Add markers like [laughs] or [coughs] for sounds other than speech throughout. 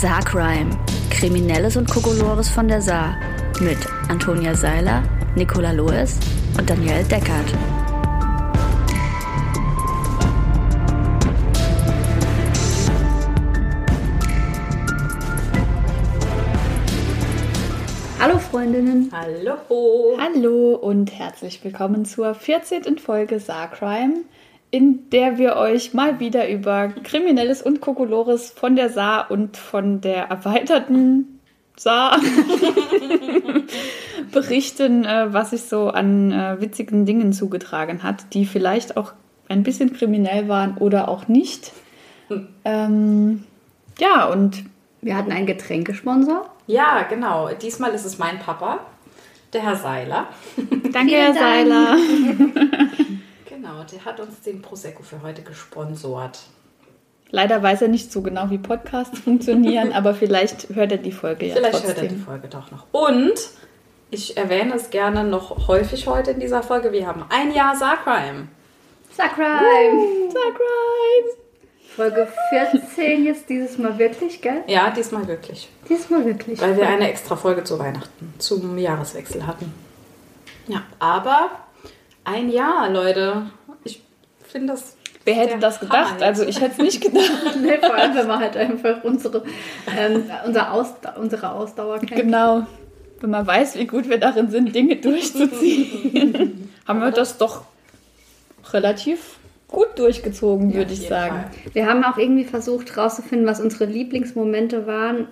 Saarcrime. Kriminelles und Kokolores von der Saar. Mit Antonia Seiler, Nicola Loes und Danielle Deckert. Hallo Freundinnen. Hallo. Hallo und herzlich willkommen zur 14. Folge Saarcrime, in der wir euch mal wieder über Kriminelles und Kokolores von der Saar und von der erweiterten Saar [laughs] berichten, äh, was sich so an äh, witzigen Dingen zugetragen hat, die vielleicht auch ein bisschen kriminell waren oder auch nicht. Ähm, ja, und Wir hatten einen Getränkesponsor. Ja, genau. Diesmal ist es mein Papa, der Herr Seiler. danke, Herr Dank. Seiler. [laughs] Genau, der hat uns den Prosecco für heute gesponsort. Leider weiß er nicht so genau, wie Podcasts [laughs] funktionieren, aber vielleicht hört er die Folge ja Vielleicht trotzdem. hört er die Folge doch noch. Und ich erwähne es gerne noch häufig heute in dieser Folge. Wir haben ein Jahr Saarcrime. Sacrime. Saarcrime. Folge 14 jetzt dieses Mal wirklich, gell? Ja, diesmal wirklich. Dieses Mal wirklich. Weil wir eine extra Folge zu Weihnachten, zum Jahreswechsel hatten. Ja, aber ein Jahr, Leute. Ich finde das. Wer hätte das gedacht? Hammer Also ich hätte es nicht [laughs] gedacht. Nee, vor allem, wenn man halt einfach unsere, ähm, unser Ausda unsere Ausdauer kennt. genau. Wenn man weiß, wie gut wir darin sind, Dinge [laughs] durchzuziehen, [laughs] haben wir das doch relativ gut durchgezogen, würde ich jeden sagen. Fall. Wir haben auch irgendwie versucht herauszufinden, was unsere Lieblingsmomente waren.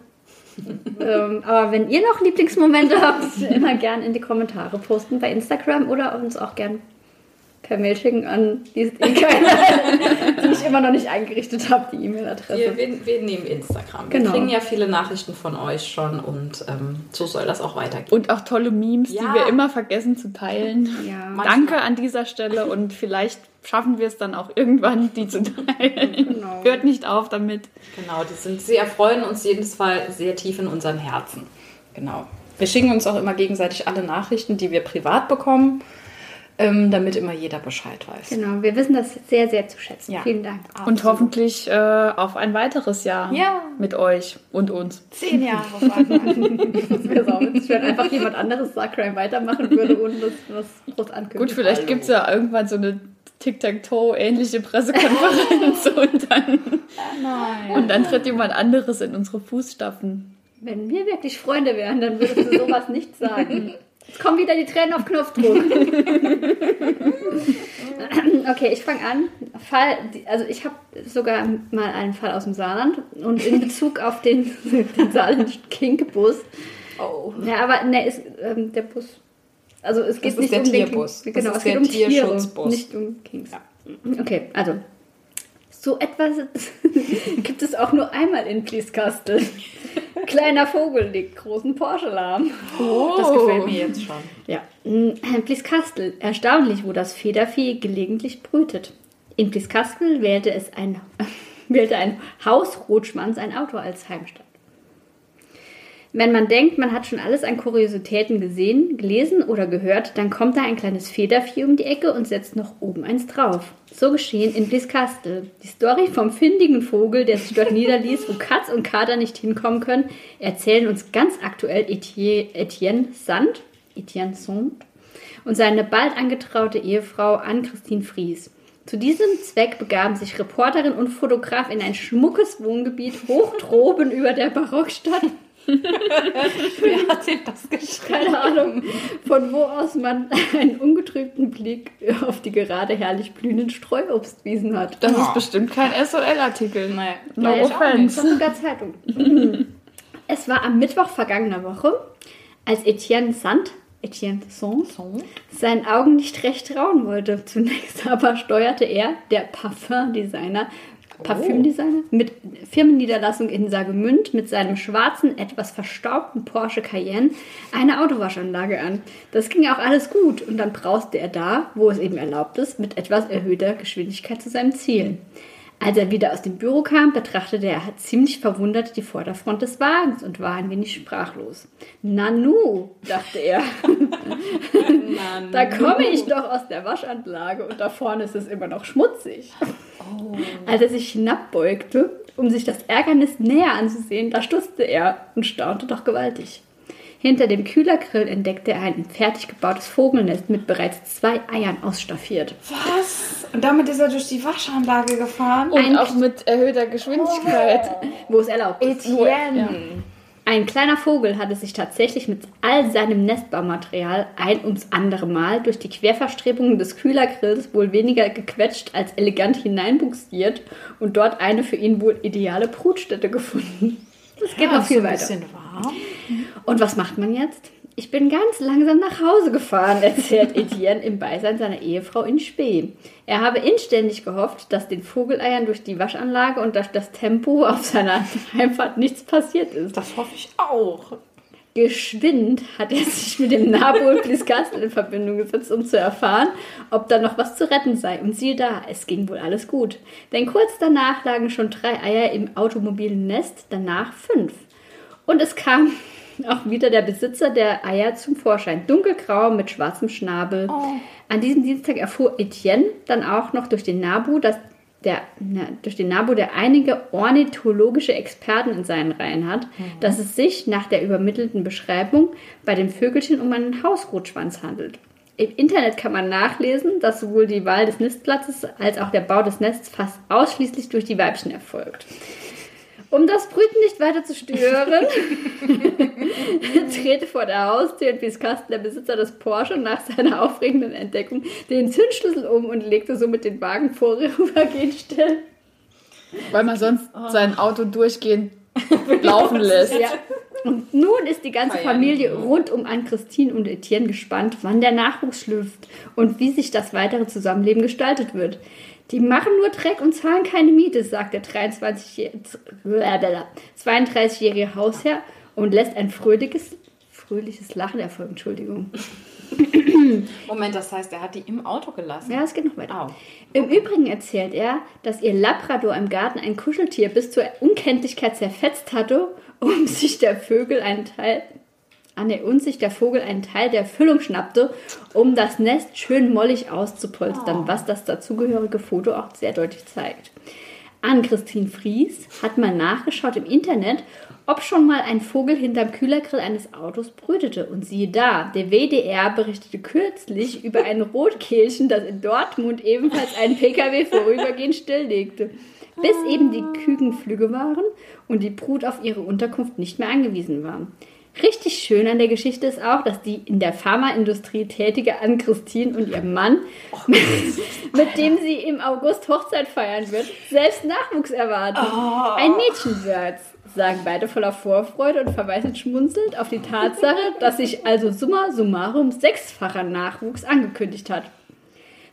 ähm, aber wenn ihr noch Lieblingsmomente habt, immer gern in die Kommentare posten bei Instagram oder uns auch gern per Mail schicken an die, die, keine, [laughs] die ich immer noch nicht eingerichtet habe, die E-Mail-Adresse. Wir, wir, wir nehmen Instagram. Wir Genau. kriegen ja viele Nachrichten von euch schon und ähm, so soll das auch weitergehen. Und auch tolle Memes, Ja. die wir immer vergessen zu teilen. Ja. Danke an dieser Stelle und vielleicht schaffen wir es dann auch irgendwann, die zu teilen. Genau. Hört nicht auf damit. Genau, die sind sehr freuen uns jedes Fall sehr tief in unseren Herzen. Genau. Wir schicken uns auch immer gegenseitig alle Nachrichten, die wir privat bekommen, ähm, damit immer jeder Bescheid weiß. Genau, wir wissen das sehr, sehr zu schätzen. Ja. Vielen Dank. Und hoffentlich äh, auf ein weiteres Jahr Ja. mit euch und uns. Zehn Jahre auf einmal. [laughs] Das wäre sau witzig, wenn einfach jemand anderes Sacrime weitermachen würde, ohne das was groß ankündigen. Gut, vielleicht gibt es ja irgendwann so eine Tic-Tac-Toe-ähnliche Pressekonferenz und dann, Nein. und dann tritt jemand anderes in unsere Fußstapfen. Wenn wir wirklich Freunde wären, dann würdest du sowas nicht sagen. Jetzt kommen wieder die Tränen auf Knopfdruck. [laughs] okay, ich fange an. Fall, also ich habe sogar mal einen Fall aus dem Saarland und in Bezug auf den, [laughs] den saarländischen Kinkbus. Oh. Ja, aber ne, ist ähm, der Bus. Also es geht ist nicht um den Tierbus. Kink- Das Genau, ist es geht der um Tierschutzbus. nicht um Kings. Okay, also so etwas [laughs] gibt es auch nur einmal in Blieskastel. Kleiner Vogel legt großen Porsche lahm. Das gefällt mir jetzt schon. Ja, in Blieskastel. Erstaunlich, wo das Federvieh gelegentlich brütet. In Blieskastel wählte es ein, [laughs] wählte ein Hausrotschmann sein Auto als Heimstatt. Wenn man denkt, man hat schon alles an Kuriositäten gesehen, gelesen oder gehört, dann kommt da ein kleines Federvieh um die Ecke und setzt noch oben eins drauf. So geschehen in Blieskastel. Die Story vom findigen Vogel, der sich dort [laughs] niederließ, wo Katz und Kater nicht hinkommen können, erzählen uns ganz aktuell Etienne, Sand, Etienne Sand und seine bald angetraute Ehefrau Ann-Christine Fries. Zu diesem Zweck begaben sich Reporterin und Fotograf in ein schmuckes Wohngebiet hoch droben [laughs] über der Barockstadt Wer hat denn das geschrieben? keine Ahnung, von wo aus man einen ungetrübten Blick auf die gerade herrlich blühenden Streuobstwiesen hat. Das Ja. ist bestimmt kein SOL-Artikel. Nee, No offense. Das ist sogar Zeitung. es war am Mittwoch vergangener Woche, als Etienne Sand, Etienne Sand, seinen Augen nicht recht trauen wollte. Zunächst aber steuerte er, der Parfumdesigner, Parfümdesigner mit Firmenniederlassung in Sagemünd mit seinem schwarzen, etwas verstaubten Porsche Cayenne eine Autowaschanlage an. Das ging auch alles gut und dann brauste er da, wo es eben erlaubt ist, mit etwas erhöhter Geschwindigkeit zu seinem Ziel. Als er wieder aus dem Büro kam, betrachtete er ziemlich verwundert die Vorderfront des Wagens und war ein wenig sprachlos. Nanu, dachte er. [laughs] da komme ich doch aus der Waschanlage und da vorne ist es immer noch schmutzig. Als er sich hinabbeugte, um sich das Ärgernis näher anzusehen, da stutzte er und staunte doch gewaltig. Hinter dem Kühlergrill entdeckte er ein fertig gebautes Vogelnest mit bereits zwei Eiern ausstaffiert. Was? Und damit ist er durch die Waschanlage gefahren? Und Ein- auch mit erhöhter Geschwindigkeit. [laughs] Wo es erlaubt ist. Etienne. Ein kleiner Vogel hatte sich tatsächlich mit all seinem Nestbaumaterial ein ums andere Mal durch die Querverstrebungen des Kühlergrills wohl weniger gequetscht als elegant hineinbuxiert und dort eine für ihn wohl ideale Brutstätte gefunden. Es geht Ja, noch viel ist ein weiter. bisschen warm. Und was macht man jetzt? Ich bin ganz langsam nach Hause gefahren, [laughs] erzählt Etienne im Beisein seiner Ehefrau in Spee. Er habe inständig gehofft, dass den Vogeleiern durch die Waschanlage und durch das Tempo auf seiner [laughs] Heimfahrt nichts passiert ist. Das hoffe ich auch. Geschwind hat er sich mit dem Nabol Bliskastel in Verbindung gesetzt, um zu erfahren, ob da noch was zu retten sei. Und siehe da, es ging wohl alles gut. Denn kurz danach lagen schon drei Eier im automobilen Nest, danach fünf. Und es kam auch wieder der Besitzer der Eier zum Vorschein. Dunkelgrau mit schwarzem Schnabel. An diesem Dienstag erfuhr Etienne dann auch noch durch den Nabu, dass der, na, durch den NABU, der einige ornithologische Experten in seinen Reihen hat, dass es sich nach der übermittelten Beschreibung bei den Vögelchen um einen Hausrotschwanz handelt. Im Internet kann man nachlesen, dass sowohl die Wahl des Nistplatzes als auch der Bau des Nests fast ausschließlich durch die Weibchen erfolgt. Um das Brüten nicht weiter zu stören, [laughs] trete vor der Haustür in Wieskasten der Besitzer des Porsche nach seiner aufregenden Entdeckung den Zündschlüssel um und legte somit den Wagen vorübergehend [laughs] still. Weil man sonst sein Auto durchgehend [laughs] laufen lässt. Ja. Und nun ist die ganze Feiern. Familie rund um an Christine und Etienne gespannt, wann der Nachwuchs schlüpft und wie sich das weitere Zusammenleben gestaltet wird. Die machen nur Dreck und zahlen keine Miete, sagt der 23 32-jährige Hausherr und lässt ein fröhliches, fröhliches Lachen erfolgen. Entschuldigung. [coughs] Moment, das heißt, er hat die im Auto gelassen. Ja, es geht noch weiter. Au. Im Übrigen erzählt er, dass ihr Labrador im Garten ein Kuscheltier bis zur Unkenntlichkeit zerfetzt hatte, um sich der Vögel einen Teil an der und sich der Vogel einen Teil der Füllung schnappte, um das Nest schön mollig auszupolstern, was das dazugehörige Foto auch sehr deutlich zeigt. An Christine Fries hat mal nachgeschaut im Internet, ob schon mal ein Vogel hinterm Kühlergrill eines Autos brütete. Und siehe da, der WDR berichtete kürzlich über ein Rotkehlchen, das in Dortmund ebenfalls einen PKW vorübergehend stilllegte. Bis eben die Küken flügge waren und die Brut auf ihre Unterkunft nicht mehr angewiesen war. Richtig schön an der Geschichte ist auch, dass die in der Pharmaindustrie tätige Ann-Christine und ihr Mann, [laughs] mit dem sie im August Hochzeit feiern wird, selbst Nachwuchs erwarten. Ein Mädchen wird's, sagen beide voller Vorfreude und verweisen schmunzelnd auf die Tatsache, [laughs] dass sich also summa summarum sechsfacher Nachwuchs angekündigt hat.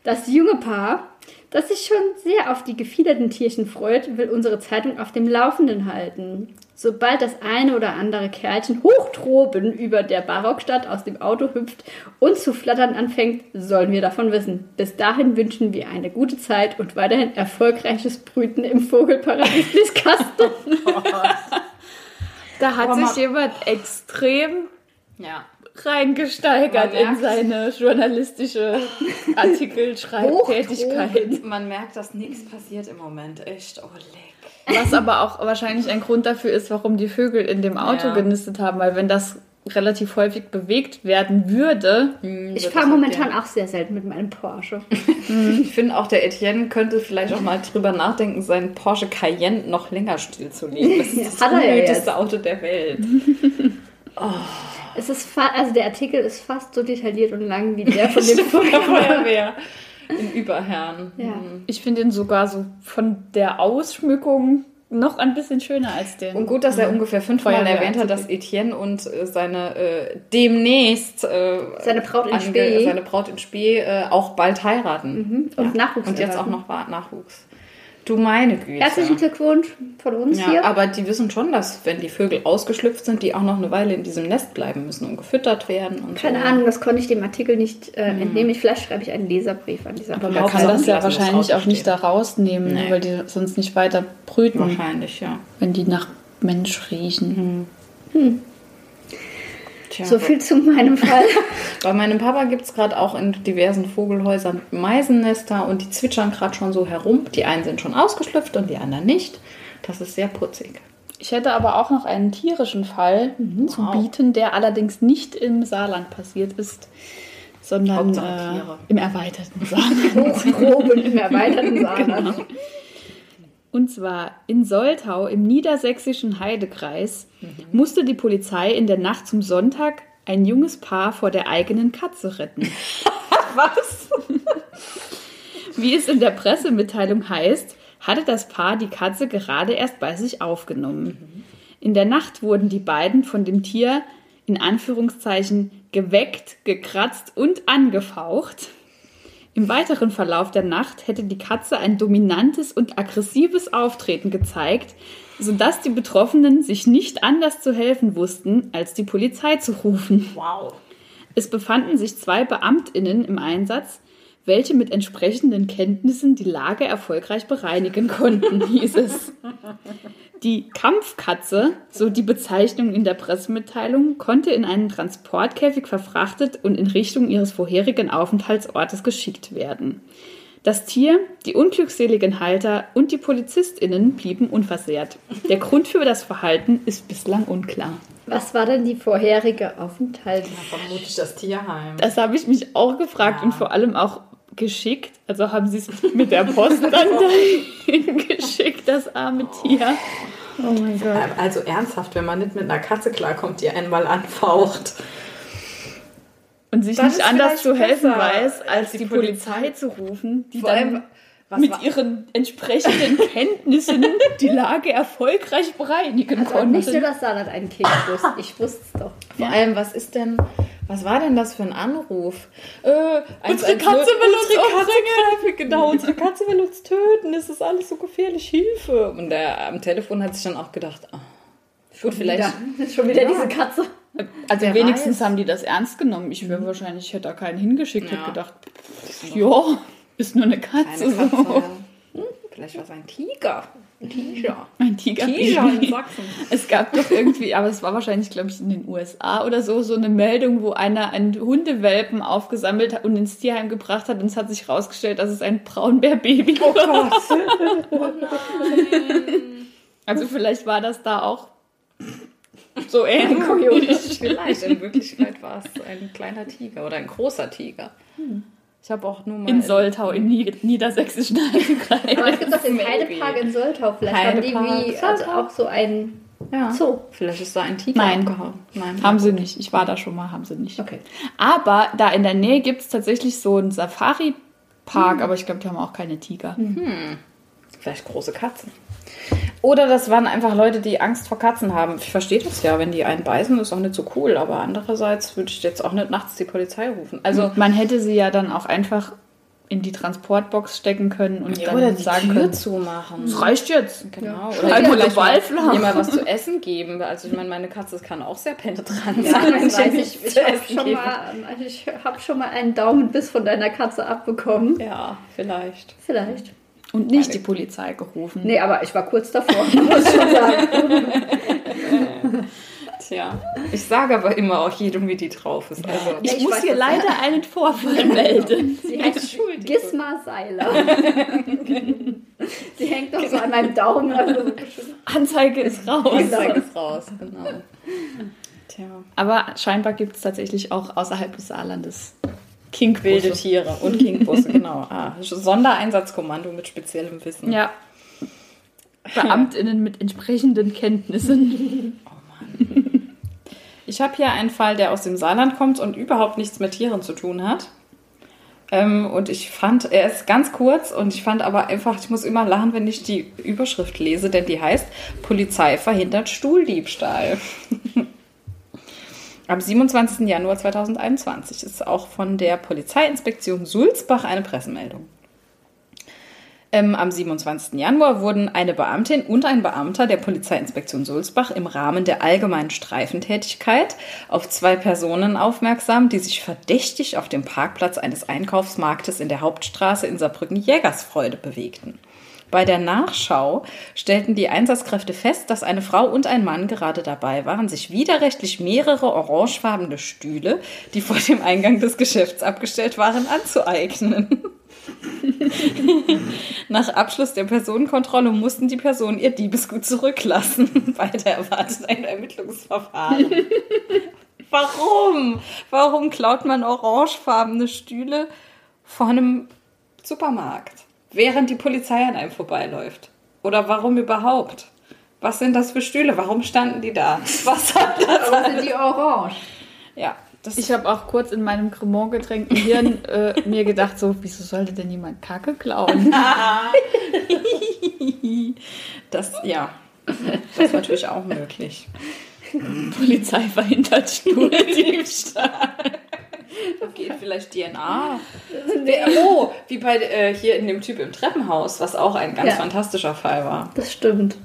Das junge Paar, das sich schon sehr auf die gefiederten Tierchen freut, will unsere Zeitung auf dem Laufenden halten. Sobald das eine oder andere Kerlchen hochtroben über der Barockstadt aus dem Auto hüpft und zu flattern anfängt, sollen wir davon wissen. Bis dahin wünschen wir eine gute Zeit und weiterhin erfolgreiches Brüten im Vogelparadies bis Kasten. [laughs] Da hat Aber sich jemand extrem Ja. reingesteigert in seine journalistische Artikelschreibtätigkeit. Man merkt, dass nichts passiert im Moment. Echt, oh leck. Was aber auch wahrscheinlich ein Grund dafür ist, warum die Vögel in dem Auto Ja. genistet haben, weil wenn das relativ häufig bewegt werden würde, Ich fahre momentan auch sehr selten mit meinem Porsche. Ich finde auch, der Etienne könnte vielleicht auch mal drüber nachdenken, seinen Porsche Cayenne noch länger stillzulegen. Das ist das unnötigste. Auto der Welt. [laughs] Es ist also der Artikel ist fast so detailliert und lang wie der von [laughs] dem Feuerwehr. In Überherrn. Ja. ich finde ihn sogar so von der Ausschmückung noch ein bisschen schöner als den. Und gut, dass er ungefähr fünfmal Feuerwehr- erwähnt hat, dass Etienne und äh, seine äh, demnächst äh, Seine Braut in Spee. seine Braut in Spee äh, auch bald heiraten. Und Nachwuchs Und jetzt auch erwarten. noch Wa- Nachwuchs. Du meine Güte. Herzlichen Glückwunsch von uns Ja, hier. aber die wissen schon, dass wenn die Vögel ausgeschlüpft sind, die auch noch eine Weile in diesem Nest bleiben müssen und gefüttert werden und Keine so. Ahnung, das konnte ich dem Artikel nicht äh, entnehmen. Ich, vielleicht schreibe ich einen Leserbrief an dieser aber man kann das ja wahrscheinlich auch nicht da rausnehmen, Nee. weil die sonst nicht weiter brüten, Wahrscheinlich, ja. wenn die nach Mensch riechen. Tja. Tja, So viel zu meinem Fall. [laughs] Bei meinem Papa gibt es gerade auch in diversen Vogelhäusern Meisennester und die zwitschern gerade schon so herum. Die einen sind schon ausgeschlüpft und die anderen nicht. Das ist sehr putzig. Ich hätte aber auch noch einen tierischen Fall zu Wow. bieten, der allerdings nicht im Saarland passiert ist, sondern äh, im erweiterten [laughs] Saarland. Hochgroben im erweiterten [laughs] Saarland. Und zwar in Soltau im niedersächsischen Heidekreis musste die Polizei in der Nacht zum Sonntag ein junges Paar vor der eigenen Katze retten. [laughs] Was? Wie es in der Pressemitteilung heißt, hatte das Paar die Katze gerade erst bei sich aufgenommen. In der Nacht wurden die beiden von dem Tier in Anführungszeichen geweckt, gekratzt und angefaucht. Im weiteren Verlauf der Nacht hätte die Katze ein dominantes und aggressives Auftreten gezeigt, sodass die Betroffenen sich nicht anders zu helfen wussten, als die Polizei zu rufen. Wow. Es befanden sich zwei Beamtinnen im Einsatz, welche mit entsprechenden Kenntnissen die Lage erfolgreich bereinigen konnten, hieß es. Die Kampfkatze, so die Bezeichnung in der Pressemitteilung, konnte in einen Transportkäfig verfrachtet und in Richtung ihres vorherigen Aufenthaltsortes geschickt werden. Das Tier, die unglückseligen Halter und die PolizistInnen blieben unversehrt. Der Grund für das Verhalten ist bislang unklar. Was war denn die vorherige Aufenthalt? Vermutlich das Tierheim. Das habe ich mich auch gefragt und vor allem auch geschickt. Also haben sie es mit der Post dann [laughs] dahin geschickt, das arme Tier. Oh mein Gott. Also ernsthaft, wenn man nicht mit einer Katze klarkommt, die einmal anfaucht. Und sich Was nicht anders zu helfen besser weiß, als als die, die Polizei. Polizei zu rufen, die Vor dann allem, was mit war- ihren entsprechenden Kenntnissen die Lage erfolgreich bereinigen Also nicht nur konnten. das Saarland einen Kind wusste. Ich wusste es doch. Vor allem, was ist denn, was war denn das für ein Anruf? Äh, Unsere 110 Katze will uns unsere Katze, genau, unsere Katze will uns töten, es ist alles so gefährlich, Hilfe. Und der am Telefon hat sich dann auch gedacht, ah, gut, vielleicht, Wieder. [laughs] Schon wieder diese Katze. Also Wer wenigstens weiß. haben die das ernst genommen. Ich wäre wahrscheinlich, ich hätte da keinen hingeschickt, Ja. hätte gedacht, pff, ja, ist nur eine Katze. eine Katze. so. Hm, vielleicht war es ein Tiger. Ein Tiger. Ein Tiger. Tiger in Sachsen. Es gab doch irgendwie, aber es war wahrscheinlich, glaube ich, in den USA oder so, so eine Meldung, wo einer einen Hundewelpen aufgesammelt hat und ins Tierheim gebracht hat und es hat sich rausgestellt, dass es ein Braunbärbaby war. [laughs] Also vielleicht war das da auch so ähnlich. Vielleicht, in Wirklichkeit war es ein kleiner Tiger oder ein großer Tiger. Ich habe auch nur mal In Soltau im Nied niedersächsischen [laughs] Aber Heidekreis. es gibt doch den. Heidepark in Soltau. Vielleicht haben die wie, also auch so ein Ja. Zoo. Vielleicht ist da ein Tiger Nein. abgehauen. Nein. Haben sie nicht. Ich war da schon mal, haben sie nicht. Okay. Aber da in der Nähe gibt es tatsächlich so einen Safari-Park, aber ich glaube, die haben auch keine Tiger. Vielleicht große Katzen. Oder das waren einfach Leute, die Angst vor Katzen haben. Ich verstehe das ja, wenn die einen beißen, ist auch nicht so cool. Aber andererseits würde ich jetzt auch nicht nachts die Polizei rufen. Also, Man hätte sie ja dann auch einfach in die Transportbox stecken können und dann oder die sagen Tür können, zumachen. es reicht jetzt. Genau. Halt Oder mal vielleicht eine Walflamme. mal was zu [laughs] essen geben. Also ich meine, meine Katze kann auch sehr penetrant Ja, sein. das ich. Ich zu habe schon, mal, also ich hab schon mal einen Daumenbiss von deiner Katze abbekommen. Ja, vielleicht. Vielleicht. Und nicht die Polizei gerufen. Nee, aber ich war kurz davor, [laughs] muss ich schon sagen. [laughs] Tja. Ich sage aber immer auch jedem, wie die drauf ist. Also, Ich, Ich muss weiß, hier leider einen Vorfall melden. Sie heißt Gisma Seiler. Sie hängt doch so an meinem Daumen. Also Anzeige ist raus. ich zeige es raus. Genau. Tja. Aber scheinbar gibt es tatsächlich auch außerhalb des Saarlandes Wilde Kinkbusse. Tiere und Kingbusse, [laughs] genau. Ah, Sondereinsatzkommando mit speziellem Wissen. Ja. BeamtInnen mit entsprechenden Kenntnissen. Ich habe hier einen Fall, der aus dem Saarland kommt und überhaupt nichts mit Tieren zu tun hat. Ähm, und ich fand, er ist ganz kurz und ich fand aber einfach, ich muss immer lachen, wenn ich die Überschrift lese, denn die heißt Polizei verhindert Stuhldiebstahl. [laughs] Am 27. Januar 2021 ist auch von der Polizeiinspektion Sulzbach eine Pressemeldung. Ähm, am 27. Januar wurden eine Beamtin und ein Beamter der Polizeiinspektion Sulzbach im Rahmen der allgemeinen Streifentätigkeit auf zwei Personen aufmerksam, die sich verdächtig auf dem Parkplatz eines Einkaufsmarktes in der Hauptstraße in Saarbrücken Jägersfreude bewegten. Bei der Nachschau stellten die Einsatzkräfte fest, dass eine Frau und ein Mann gerade dabei waren, sich widerrechtlich mehrere orangefarbene Stühle, die vor dem Eingang des Geschäfts abgestellt waren, anzueignen. [laughs] Nach Abschluss der Personenkontrolle mussten die Personen ihr Diebesgut zurücklassen. [laughs] Weiter erwartet ein Ermittlungsverfahren. Warum? Warum klaut man orangefarbene Stühle vor einem Supermarkt, während die Polizei an einem vorbeiläuft? Oder warum überhaupt? Was sind das für Stühle? Warum standen die da? Was hat das? Warum sind die orange? Ja, das Ich habe auch kurz in meinem Cremant getränkten Hirn äh, mir gedacht, so, wieso sollte denn jemand Kacke klauen? [laughs] das ja, das ist natürlich auch möglich. Polizei verhindert Stuhldiebstahl. [laughs] Da geht vielleicht DNA. [laughs] Wer- Oh, wie bei äh, hier in dem Typ im Treppenhaus, was auch ein ganz Ja. fantastischer Fall war. Das stimmt.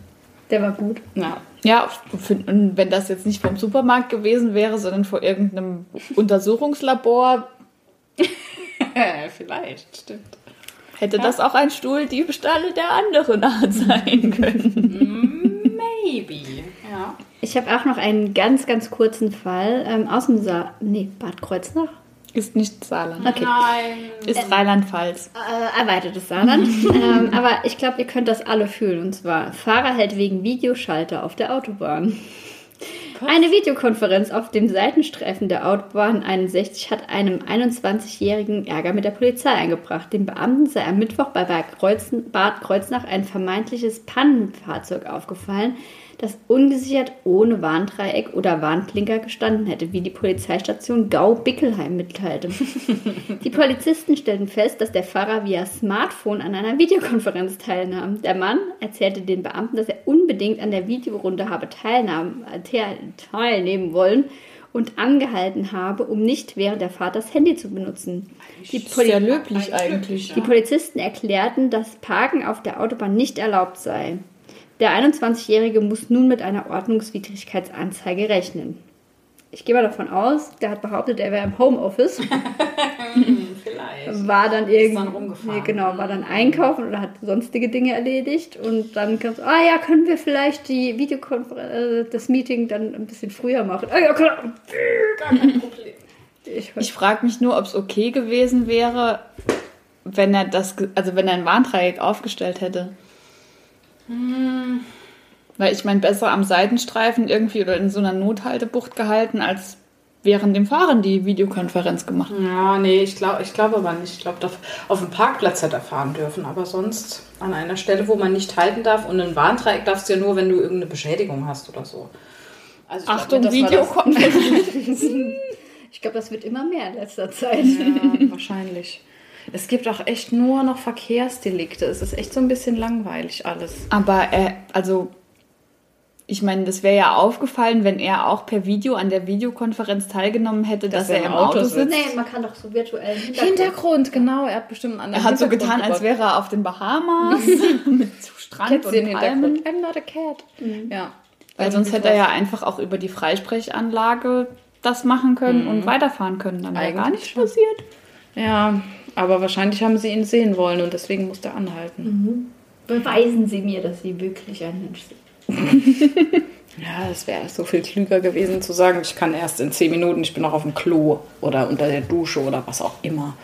Der war gut. Ja. Ja, und wenn das jetzt nicht vom Supermarkt gewesen wäre, sondern vor irgendeinem Untersuchungslabor, [laughs] vielleicht, stimmt. hätte das auch ein Stuhldiebstahl der anderen Art [laughs] sein können. Ja. Ich habe auch noch einen ganz, ganz kurzen Fall ähm, aus dem Sa nee, Bad Kreuznach. Ist nicht Saarland. Okay. Nein. Ist Rheinland-Pfalz. Äh, erweitertes Saarland. [laughs] ähm, aber ich glaube, ihr könnt das alle fühlen. Und zwar, Fahrer hält wegen Videoschalter auf der Autobahn. Eine Videokonferenz auf dem Seitenstreifen der Autobahn 61 hat einem 21-Jährigen Ärger mit der Polizei eingebracht. Dem Beamten sei am Mittwoch bei Bad Kreuznach ein vermeintliches Pannenfahrzeug aufgefallen, das ungesichert ohne Warndreieck oder Warnklinker gestanden hätte, wie die Polizeistation Gau-Bickelheim mitteilte. [laughs] Die Polizisten stellten fest, dass der Fahrer via Smartphone an einer Videokonferenz teilnahm. Der Mann erzählte den Beamten, dass er unbedingt an der Videorunde habe teilnahm, äh, te- teilnehmen wollen und angehalten habe, um nicht während der Fahrt das Handy zu benutzen. Die, Poli Sehr löblich eigentlich. die Polizisten erklärten, dass Parken auf der Autobahn nicht erlaubt sei. Der 21-Jährige muss nun mit einer Ordnungswidrigkeitsanzeige rechnen. Ich gehe mal davon aus, der hat behauptet, er wäre im Homeoffice. [laughs] Vielleicht. war dann irgendwie. Nee, genau war dann einkaufen oder hat sonstige Dinge erledigt und dann kam es ah ja können wir vielleicht die Videokonferenz äh, das Meeting dann ein bisschen früher machen ah, ja klar Gar kein Problem. ich, Ich frage mich nur, ob es okay gewesen wäre, wenn er das, also wenn er ein Warndreieck aufgestellt hätte. Weil ich meine, besser am Seitenstreifen irgendwie oder in so einer Nothaltebucht gehalten, als während dem Fahren die Videokonferenz gemacht. Ja, nee, ich glaube ich glaub aber nicht. Ich glaube, auf dem Parkplatz hätte er fahren dürfen, aber sonst an einer Stelle, wo man nicht halten darf und ein Warndreieck darfst du ja nur, wenn du irgendeine Beschädigung hast oder so. Also Achtung, Videokonferenz. [laughs] ich glaube das wird immer mehr in letzter Zeit ja, wahrscheinlich. Es gibt auch echt nur noch Verkehrsdelikte. Es ist echt so ein bisschen langweilig alles. Aber er, also, ich meine, das wäre ja aufgefallen, wenn er auch per Video an der Videokonferenz teilgenommen hätte, dass, er im Auto sitzt. nee man kann doch so virtuell Hintergrund. Hintergrund, genau. Er hat bestimmt einen anderen Er hat so getan, als wäre er auf den Bahamas [laughs] [laughs] mit Strand Kätzchen und. Palmen. I'm not a cat. Ja. Weil sonst hätte er ja einfach auch über die Freisprechanlage das machen können und weiterfahren können. Dann wäre gar nichts passiert. Ja, aber wahrscheinlich haben sie ihn sehen wollen und deswegen musste er anhalten. beweisen Sie mir dass Sie wirklich ein Mensch sind [laughs] Ja, es wäre so viel klüger gewesen zu sagen, ich kann erst in zehn Minuten, ich bin noch auf dem Klo oder unter der Dusche oder was auch immer.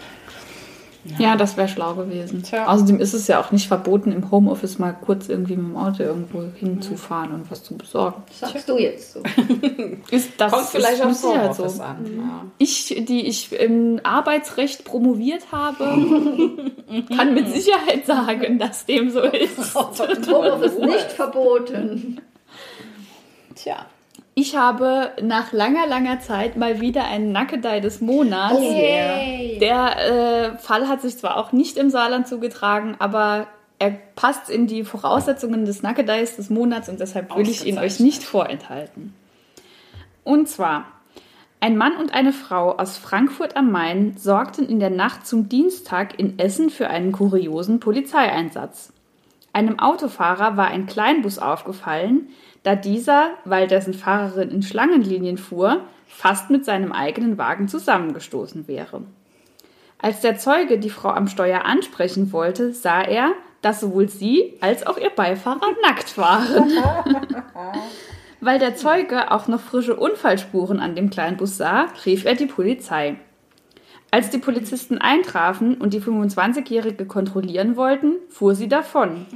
Ja, das wäre schlau gewesen. Tja. Außerdem ist es ja auch nicht verboten, im Homeoffice mal kurz irgendwie mit dem Auto irgendwo hinzufahren und was zu besorgen. sagst du jetzt so [laughs] Ist das Kommt vielleicht Sicherheit Homeoffice so. an. Ja. Ich, die ich im Arbeitsrecht promoviert habe, [laughs] kann mit Sicherheit sagen, dass dem so [laughs] ist. Homeoffice nicht verboten Tja. Ich habe nach langer, langer Zeit mal wieder einen Nackedei des Monats. Oh yeah. Der äh, Fall hat sich zwar auch nicht im Saarland zugetragen, aber er passt in die Voraussetzungen des Nackedeis des Monats und deshalb will ich ihn euch nicht vorenthalten. Und zwar, ein Mann und eine Frau aus Frankfurt am Main sorgten in der Nacht zum Dienstag in Essen für einen kuriosen Polizeieinsatz. Einem Autofahrer war ein Kleinbus aufgefallen, da dieser, weil dessen Fahrerin in Schlangenlinien fuhr, fast mit seinem eigenen Wagen zusammengestoßen wäre. Als der Zeuge die Frau am Steuer ansprechen wollte, sah er, dass sowohl sie als auch ihr Beifahrer [laughs] nackt waren. [laughs] Weil der Zeuge auch noch frische Unfallspuren an dem Kleinbus sah, rief er die Polizei. Als die Polizisten eintrafen und die 25-Jährige kontrollieren wollten, fuhr sie davon.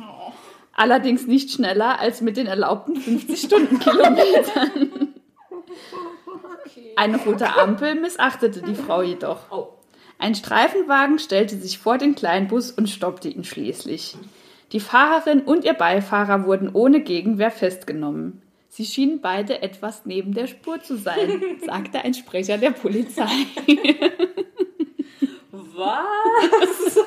Allerdings nicht schneller als mit den erlaubten 50 Stundenkilometern. Eine rote Ampel missachtete die Frau jedoch. Ein Streifenwagen stellte sich vor den Kleinbus und stoppte ihn schließlich. Die Fahrerin und ihr Beifahrer wurden ohne Gegenwehr festgenommen. Sie schienen beide etwas neben der Spur zu sein, [laughs] sagte ein Sprecher der Polizei. [laughs] Was? [laughs]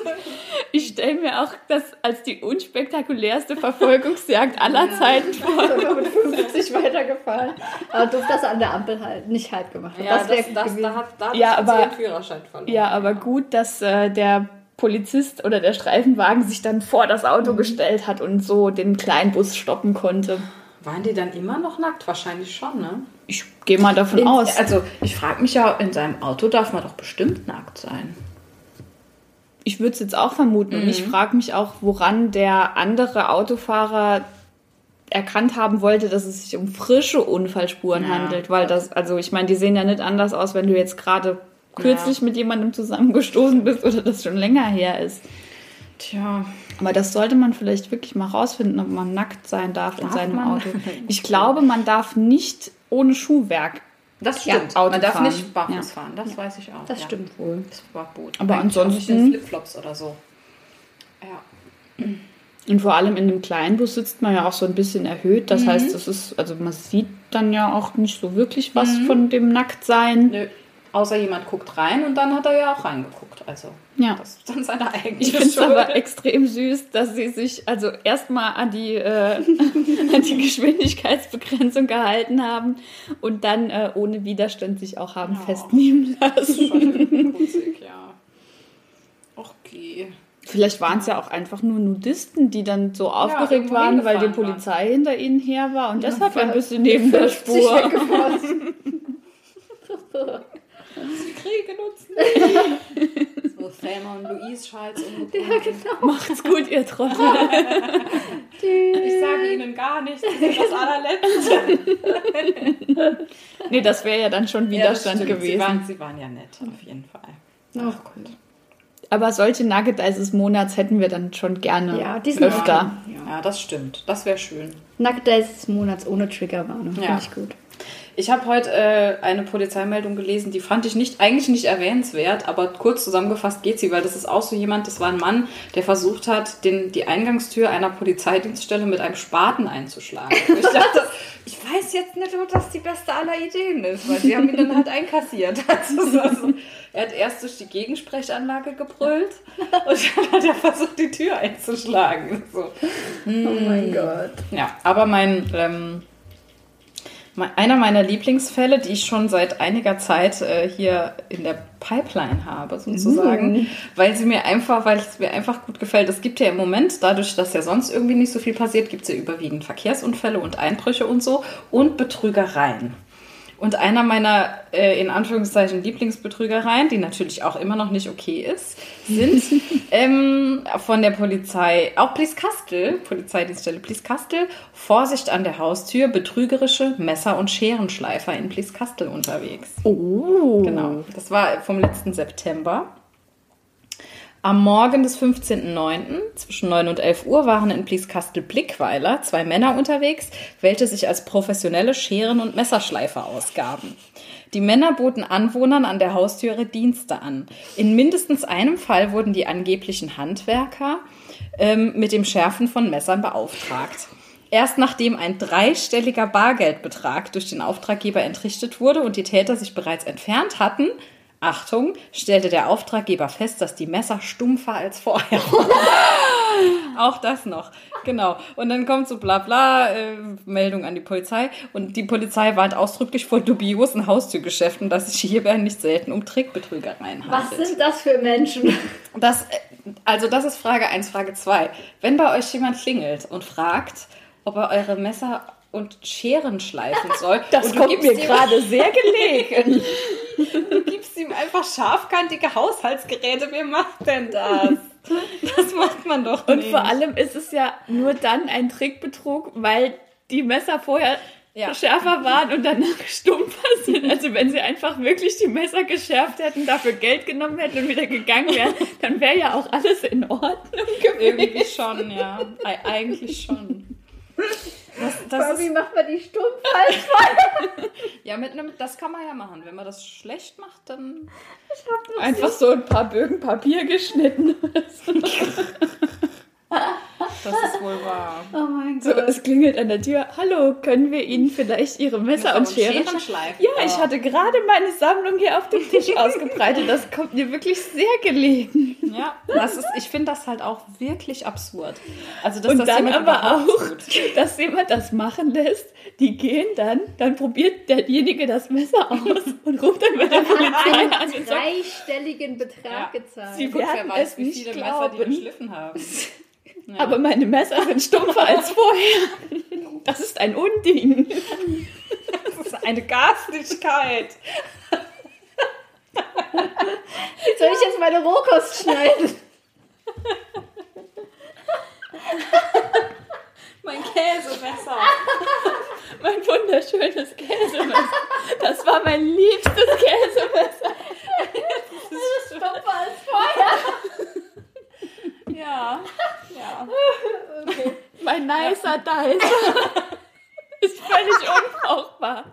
Ich stelle mir auch das als die unspektakulärste Verfolgungsjagd aller Zeiten vor. [laughs] Einfach mit 50 weitergefahren. Aber doof, dass er an der Ampel halt nicht halt gemacht hat. Ja, das das, das, da hat, da Ja, aber- Führerschein verloren. Ja, aber gut, dass äh, der Polizist oder der Streifenwagen sich dann vor das Auto gestellt hat und so den Kleinbus stoppen konnte. Waren die dann immer noch nackt? Wahrscheinlich schon, ne? Ich gehe mal davon aus. Also, ich frage mich ja, in seinem Auto darf man doch bestimmt nackt sein. Ich würde es jetzt auch vermuten. Und ich frage mich auch, woran der andere Autofahrer erkannt haben wollte, dass es sich um frische Unfallspuren Ja. handelt. Weil das, also ich meine, die sehen ja nicht anders aus, wenn du jetzt gerade kürzlich mit jemandem zusammengestoßen bist oder das schon länger her ist. Tja, Aber das sollte man vielleicht wirklich mal rausfinden, ob man nackt sein darf, in Darf seinem man? Auto. [laughs] Ich glaube, man darf nicht ohne Schuhwerk. Das Ja, stimmt. Auto man darf fahren. nicht barfuß Ja. fahren, das weiß ich auch. Das ja. stimmt wohl. Das war gut. Aber Eigentlich ansonsten- Flipflops oder so. Ja. Und vor allem in einem kleinen Bus sitzt man ja auch so ein bisschen erhöht. Das heißt, es ist, also man sieht dann ja auch nicht so wirklich was von dem Nacktsein. Nö. Außer jemand guckt rein und dann hat er ja auch reingeguckt. Also, Ja. das ist dann seine eigene Ich finde es aber extrem süß, dass sie sich also erstmal an die, äh, [laughs] an die Geschwindigkeitsbegrenzung gehalten haben und dann äh, ohne Widerstand sich auch haben festnehmen [laughs] lassen. Schon putzig, ja. Okay. Vielleicht waren es ja auch einfach nur Nudisten, die dann so aufgeregt irgendwo waren, weil die hingefahren waren. Polizei hinter ihnen her war und deshalb ein bisschen neben der 50 Spur. [laughs] weggefahren. Die Kriege nutzen. [laughs] so, Thelma und Louise Schals umgebracht. Macht's gut, ihr Trottel. Ich sage ihnen gar nichts. Das ist das allerletzte. [laughs] Nee, das wäre ja dann schon Widerstand Ja, gewesen. Sie waren, sie waren ja nett, auf jeden Fall. Ach Gott. Aber solche Nugget des Monats hätten wir dann schon gerne Ja, diesen öfter. Ja, das stimmt. Das wäre schön. Nackt des Monats ohne Triggerwarnung. Ja. Finde ich gut. Ich habe heute äh, eine Polizeimeldung gelesen, die fand ich nicht, eigentlich nicht erwähnenswert, aber kurz zusammengefasst geht sie, weil das ist auch so jemand, das war ein Mann, der versucht hat, den, die Eingangstür einer Polizeidienststelle mit einem Spaten einzuschlagen. Und ich dachte, [laughs] ich weiß jetzt nicht, ob das die beste aller Ideen ist, weil sie haben ihn dann halt [laughs] einkassiert. Also, so-. Er hat erst durch die Gegensprechanlage gebrüllt [laughs] und dann hat er versucht, die Tür einzuschlagen. So. Oh mein Gott. Ja, aber mein, ähm, mein einer meiner Lieblingsfälle, die ich schon seit einiger Zeit äh, hier in der Pipeline habe, sozusagen, weil sie mir einfach, weil es mir einfach gut gefällt. Es gibt ja im Moment, dadurch, dass ja sonst irgendwie nicht so viel passiert, gibt es ja überwiegend Verkehrsunfälle und Einbrüche und so und Betrügereien. Und einer meiner, äh, in Anführungszeichen, Lieblingsbetrügereien, die natürlich auch immer noch nicht okay ist, sind [laughs] ähm, von der Polizei, auch Blieskastel, Polizeidienststelle Blieskastel, Vorsicht an der Haustür, betrügerische Messer- und Scherenschleifer in Blieskastel unterwegs. Oh. Genau, das war vom letzten September. Am Morgen des 15.09. zwischen 9 und 11 Uhr waren in Blieskastel-Blickweiler zwei Männer unterwegs, welche sich als professionelle Scheren- und Messerschleifer ausgaben. Die Männer boten Anwohnern an der Haustür ihre Dienste an. In mindestens einem Fall wurden die angeblichen Handwerker ähm, mit dem Schärfen von Messern beauftragt. Erst nachdem ein dreistelliger Bargeldbetrag durch den Auftraggeber entrichtet wurde und die Täter sich bereits entfernt hatten, Achtung, stellte der Auftraggeber fest, dass die Messer stumpfer als vorher waren. [laughs] Auch das noch. Genau. Und dann kommt so bla bla, äh, Meldung an die Polizei. Und die Polizei warnt ausdrücklich vor dubiosen Haustürgeschäften, dass sich hierbei nicht selten um Trickbetrügereien Was handelt. sind das für Menschen? Das, äh, also das ist Frage 1, Frage 2. Wenn bei euch jemand klingelt und fragt, ob er eure Messer und Scheren schleifen [laughs] soll, Das und kommt mir gerade [laughs] sehr gelegen. Du gibst ihm einfach scharfkantige Haushaltsgeräte. Wer macht denn das? Das macht man doch Und nicht. vor allem ist es ja nur dann ein Trickbetrug, weil die Messer vorher Ja. schärfer waren und danach stumpfer sind. Also wenn sie einfach wirklich die Messer geschärft hätten, dafür Geld genommen hätten und wieder gegangen wären, dann wäre ja auch alles in Ordnung gewesen. Irgendwie schon, ja. Ei- Eigentlich schon. Das, das Aber wie ist, macht man die stumpf falsch? [laughs] ja, mit einem, das kann man ja machen. Wenn man das schlecht macht, dann. Einfach so ein paar Bögen Papier geschnitten. [laughs] Das ist wohl wahr. [laughs] Oh mein So, es klingelt an der Tür. Hallo, können wir Ihnen vielleicht Ihre Messer und Scheren? schleifen. Ja, ich hatte gerade meine Sammlung hier auf dem Tisch [laughs] ausgebreitet. Das kommt mir wirklich sehr gelegen. Ja, das ist, ich finde das halt auch wirklich absurd. Also, dass Und das dann jemand aber auch, tut. [laughs] dass jemand das machen lässt. Die gehen dann, dann probiert derjenige das Messer aus und ruft dann bei der Polizei an und sagt, dreistelligen Betrag Ja. gezahlt. Sie werden weiß, es wie nicht viele Messer die geschliffen haben. Ja. aber meine Messer sind stumpfer als [laughs] vorher. Das ist ein Unding. das ist eine Garstigkeit. Soll ich jetzt meine Rohkost schneiden? Mein Käsemesser. Mein wunderschönes Käsemesser. Das war mein liebstes Käsemesser. Stumpfer als vorher. [laughs] Ja. Ja. Mein nicer Dicer [laughs] ist völlig unbrauchbar.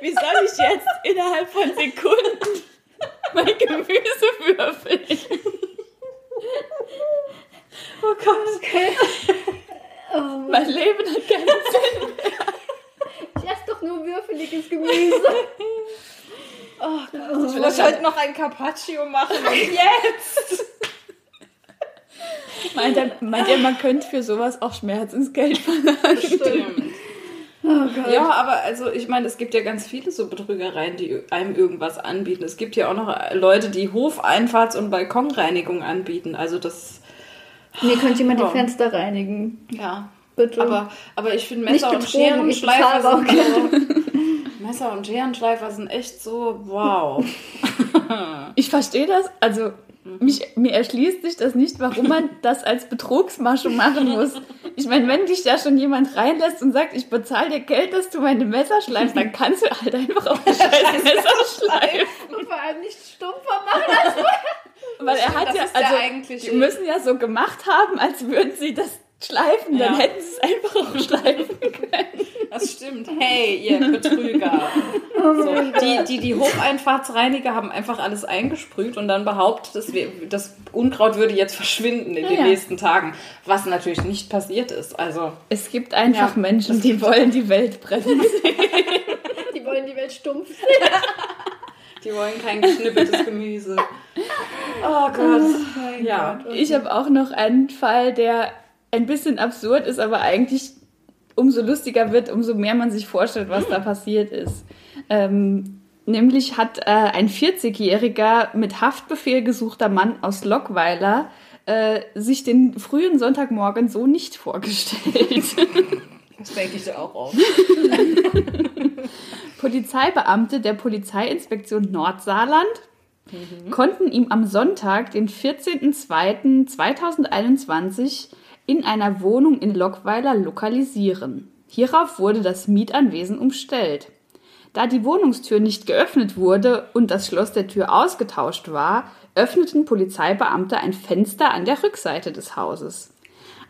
Wie soll ich jetzt innerhalb von Sekunden [laughs] mein Gemüse würfeln? Oh Gott, Oh Mann. mein Leben hat keinen Sinn. Ich esse doch nur würfeliges Gemüse. Ich will euch heute noch ein Carpaccio machen und jetzt. Meint ihr, meint ihr, man könnte für sowas auch Schmerzensgeld verlangen? Stimmt. Ja, aber also ich meine, es gibt ja ganz viele so Betrügereien, die einem irgendwas anbieten. Es gibt ja auch noch Leute, die Hofeinfahrts- und Balkonreinigung anbieten. Also das, Mir könnte jemand Ja. die Fenster reinigen. ja. Bitte. Aber, aber ich finde Nicht Messer und Scherenschleifer sind so, Messer und Scherenschleifer sind echt so wow. Ich verstehe das, also mich, mir erschließt sich das nicht, warum man [laughs] das als Betrugsmasche machen muss. Ich meine, wenn dich da schon jemand reinlässt und sagt, ich bezahle dir Geld, dass du meine Messer schleifst, dann kannst du halt einfach auch [laughs] das scheiß Messer schleifen. Und vor allem nicht stumpfer machen. [laughs] Weil er hat ja, also die müssen ja so gemacht haben, als würden sie das schleifen, dann Ja. hätten sie es einfach auch [laughs] schleifen können. Das stimmt. Hey, ihr Betrüger. So, die, die, die Hofeinfahrtsreiniger haben einfach alles eingesprüht und dann behauptet, das, wär- das Unkraut würde jetzt verschwinden in Ja, den ja. nächsten Tagen. Was natürlich nicht passiert ist. Also, Es gibt einfach Menschen, die wollen die Welt brennen. [laughs] Die wollen die Welt stumpf sehen. die wollen kein geschnippeltes Gemüse. Oh Gott. ja. Ich habe auch noch einen Fall, der ein bisschen absurd ist, aber eigentlich umso lustiger wird, umso mehr man sich vorstellt, was da passiert ist. Ähm, nämlich hat äh, ein 40-jähriger mit Haftbefehl gesuchter Mann aus Lockweiler äh, sich den frühen Sonntagmorgen so nicht vorgestellt. [laughs] Das denke ich auch auf. [laughs] Polizeibeamte der Polizeiinspektion Nordsaarland konnten ihm am Sonntag, den 14.02.2021, in einer Wohnung in Lockweiler lokalisieren. Hierauf wurde das Mietanwesen umstellt. Da die Wohnungstür nicht geöffnet wurde und das Schloss der Tür ausgetauscht war, öffneten Polizeibeamte ein Fenster an der Rückseite des Hauses.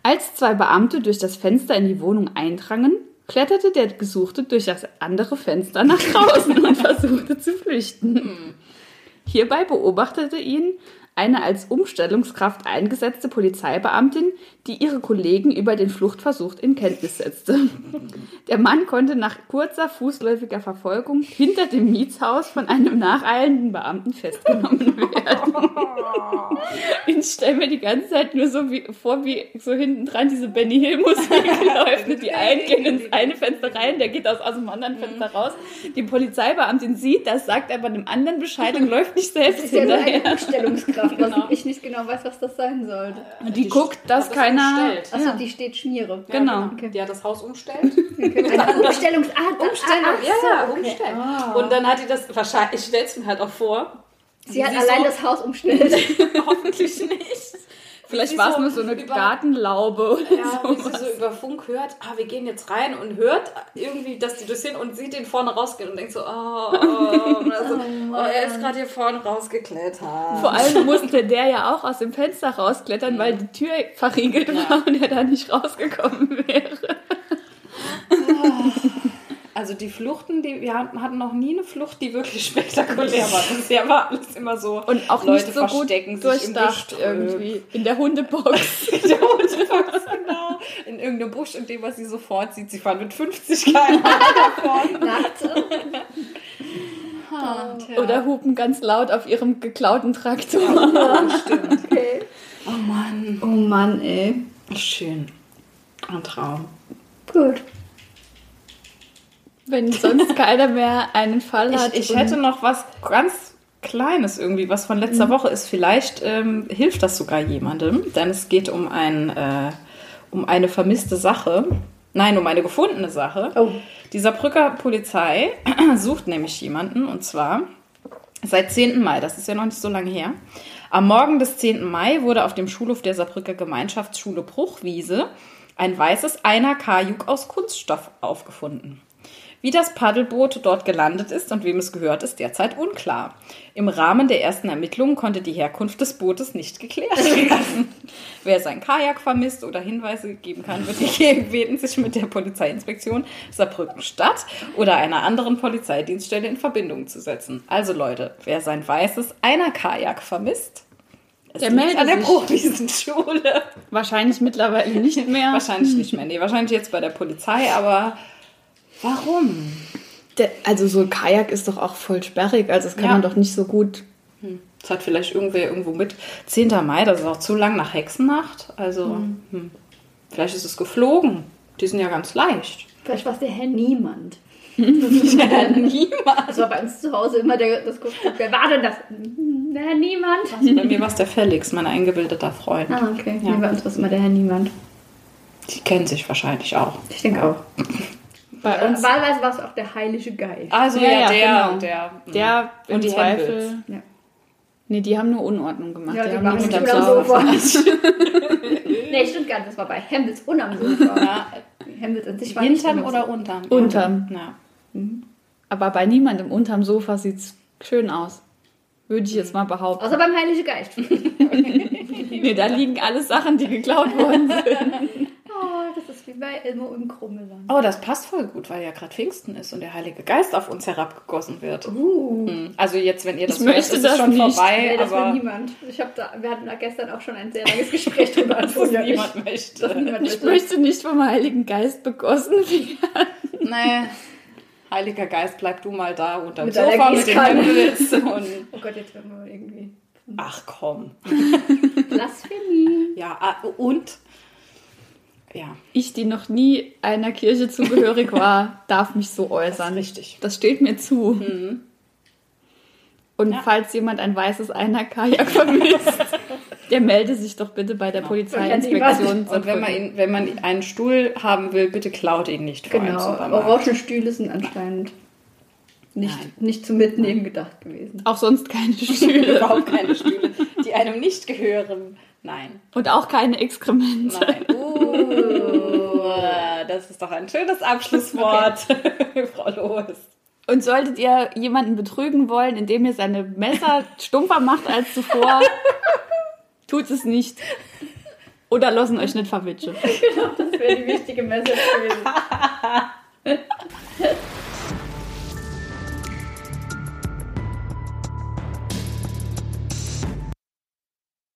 Als zwei Beamte durch das Fenster in die Wohnung eindrangen, kletterte der Gesuchte durch das andere Fenster nach draußen und [laughs] versuchte zu flüchten. Hierbei beobachtete ihn eine als Umstellungskraft eingesetzte Polizeibeamtin, die ihre Kollegen über den Fluchtversuch in Kenntnis setzte. Der Mann konnte nach kurzer fußläufiger Verfolgung hinter dem Mietshaus von einem nacheilenden Beamten festgenommen werden. [laughs] Ich stelle mir die ganze Zeit nur so wie, vor, wie so hinten dran diese Benny Hill Musik [laughs] läuft. Die einen gehen ins eine Fenster rein, der geht aus, aus dem anderen Fenster raus. Die Polizeibeamtin sieht das, sagt aber dem anderen Bescheid und läuft nicht selbst Das ist ja hinterher. eine Umstellungskraft, was ich nicht genau weiß, was das sein sollte. Und die guckt, dass das keiner. umgestellt. Achso, Ja. die steht Schmiere. Genau. Okay. Die hat das Haus umstellt. [laughs] Eine Umstellungsart. Umstellen, Ah, ach ja, so, ja, okay. umstellen. Ah. Und dann hat die das, wahrscheinlich, ich stelle es mir halt auch vor. Sie hat sie allein so- das Haus umstellt. [laughs] Hoffentlich nicht. Vielleicht war es nur so eine über- Gartenlaube oder Ja, so. wie sie so über Funk hört, ah, wir gehen jetzt rein und hört irgendwie, dass die das hin und sieht den vorne rausgehen und denkt so, oh, oh, [laughs] so, oh er ist gerade hier vorne rausgeklettert. Vor allem [laughs] musste der ja auch aus dem Fenster rausklettern, weil die Tür verriegelt war und er da nicht rausgekommen wäre. Also die Fluchten, die wir hatten noch nie eine Flucht, die wirklich [laughs] spektakulär war. Bisher war alles immer so. Und auch Leute nicht so gut verstecken sich im durchdacht Gestrüpp. irgendwie. In der Hundebox. [laughs] Der Hundebox, genau. In irgendeinem Busch, in dem was sie sofort sieht. Sie fahren mit 50 km [laughs] davon. Nachts. Oder hupen ganz laut auf ihrem geklauten Traktor. Stimmt. Okay. Oh Mann. Oh Mann, ey. Schön. Ein Traum. Gut. Wenn sonst keiner mehr einen Fall hat. Ich, ich hätte noch was ganz Kleines irgendwie, was von letzter Woche ist. Vielleicht ähm, hilft das sogar jemandem, denn es geht um, ein, äh, um eine vermisste Sache. Nein, um eine gefundene Sache. Oh. Die Saarbrücker Polizei [clears throat] sucht nämlich jemanden und zwar seit 10. Mai, das ist ja noch nicht so lange her. Am Morgen des 10. Mai wurde auf dem Schulhof der Saarbrücker Gemeinschaftsschule Bruchwiese ein weißes Einer-Kajuk aus Kunststoff aufgefunden. Wie das Paddelboot dort gelandet ist und wem es gehört, ist derzeit unklar. Im Rahmen der ersten Ermittlungen konnte die Herkunft des Bootes nicht geklärt [laughs] werden. Wer sein Kajak vermisst oder Hinweise geben kann, wird gebeten, sich mit der Polizeiinspektion Saarbrücken Stadt oder einer anderen Polizeidienststelle in Verbindung zu setzen. Also Leute, wer sein weißes Einer-Kajak vermisst, es Der meldet an der sich. Bruchwiesenschule. Wahrscheinlich mittlerweile nicht mehr. Wahrscheinlich nicht mehr. Nee, wahrscheinlich jetzt bei der Polizei, aber warum? Der, also so ein Kajak ist doch auch voll sperrig, also das kann Ja. man doch nicht so gut. Das hat vielleicht irgendwer irgendwo mit. 10. Mai, das ist auch zu lang nach Hexennacht. Also, hm. vielleicht ist es geflogen. Die sind ja ganz leicht. Vielleicht war es der Herr Niemand. [laughs] Niemand. Das war bei uns zu Hause immer der, das guckt, wer war denn das? Hm, Der Herr Niemand. Also bei mir war es der Felix, mein eingebildeter Freund. Ah, okay. Ja. Bei uns war es immer der Herr Niemand. Die kennen sich wahrscheinlich auch. Ich denke auch. [laughs] Bei uns Wahlweise war es auch der Heilige Geist. Also Ja, ja, der, genau. der, der Und im die Zweifel. Hempels. Ja. Nee, die haben nur Unordnung gemacht. Ja, die haben waren nicht am Sofa. [laughs] Nee, stimmt gar nicht. Das war bei Hempels und am Sofa. Ja, Hempels an sich war nicht Hintern am oder unterm? Unterm. Ja. Aber bei niemandem unterm Sofa sieht es schön aus. Würde ich jetzt mal behaupten. Außer beim Heiligen Geist. [laughs] Nee, da liegen alle Sachen, die geklaut worden [laughs] sind. Oh, das ist wie bei Elmo im Krummeland. Oh, das passt voll gut, weil ja gerade Pfingsten ist und der Heilige Geist auf uns herabgegossen wird. Uh. Hm. Also jetzt, wenn ihr das Ich hört, möchte ist das es schon nicht. vorbei, Nee, das will aber niemand. Ich hab da, wir hatten da gestern auch schon ein sehr langes Gespräch [laughs] drüber. das Antonia und ich. niemand möchte. Das niemand Ich möchte. möchte nicht vom Heiligen Geist begossen werden. Nee. Heiliger Geist, bleib du mal da unter dem Sofa mit dem [laughs] und Oh Gott, jetzt werden wir irgendwie. ach komm. [laughs] Blasphemie. Ja, ah, und ja, Ich, die noch nie einer Kirche zugehörig war, [laughs] darf mich so äußern. richtig. Das steht mir zu. Und Ja. falls jemand ein weißes Einer-Kajak vermisst, [laughs] der melde sich doch bitte bei der Polizeiinspektion. Und wenn man, ihn, wenn man einen Stuhl haben will, bitte klaut ihn nicht Genau. Orangenstühle sind anscheinend nicht, Nein. nicht zum Mitnehmen gedacht gewesen. Auch sonst keine [laughs] Stühle Überhaupt keine Stühle, die einem nicht gehören. Nein. und auch keine Exkremente. Nein. Uh, das ist doch ein schönes Abschlusswort, [laughs] Frau Lohes. Und solltet ihr jemanden betrügen wollen, indem ihr seine Messer stumpfer macht als zuvor, [laughs] tut es nicht. Oder lassen euch nicht verwitschen. Das wäre die wichtige Message gewesen. [laughs]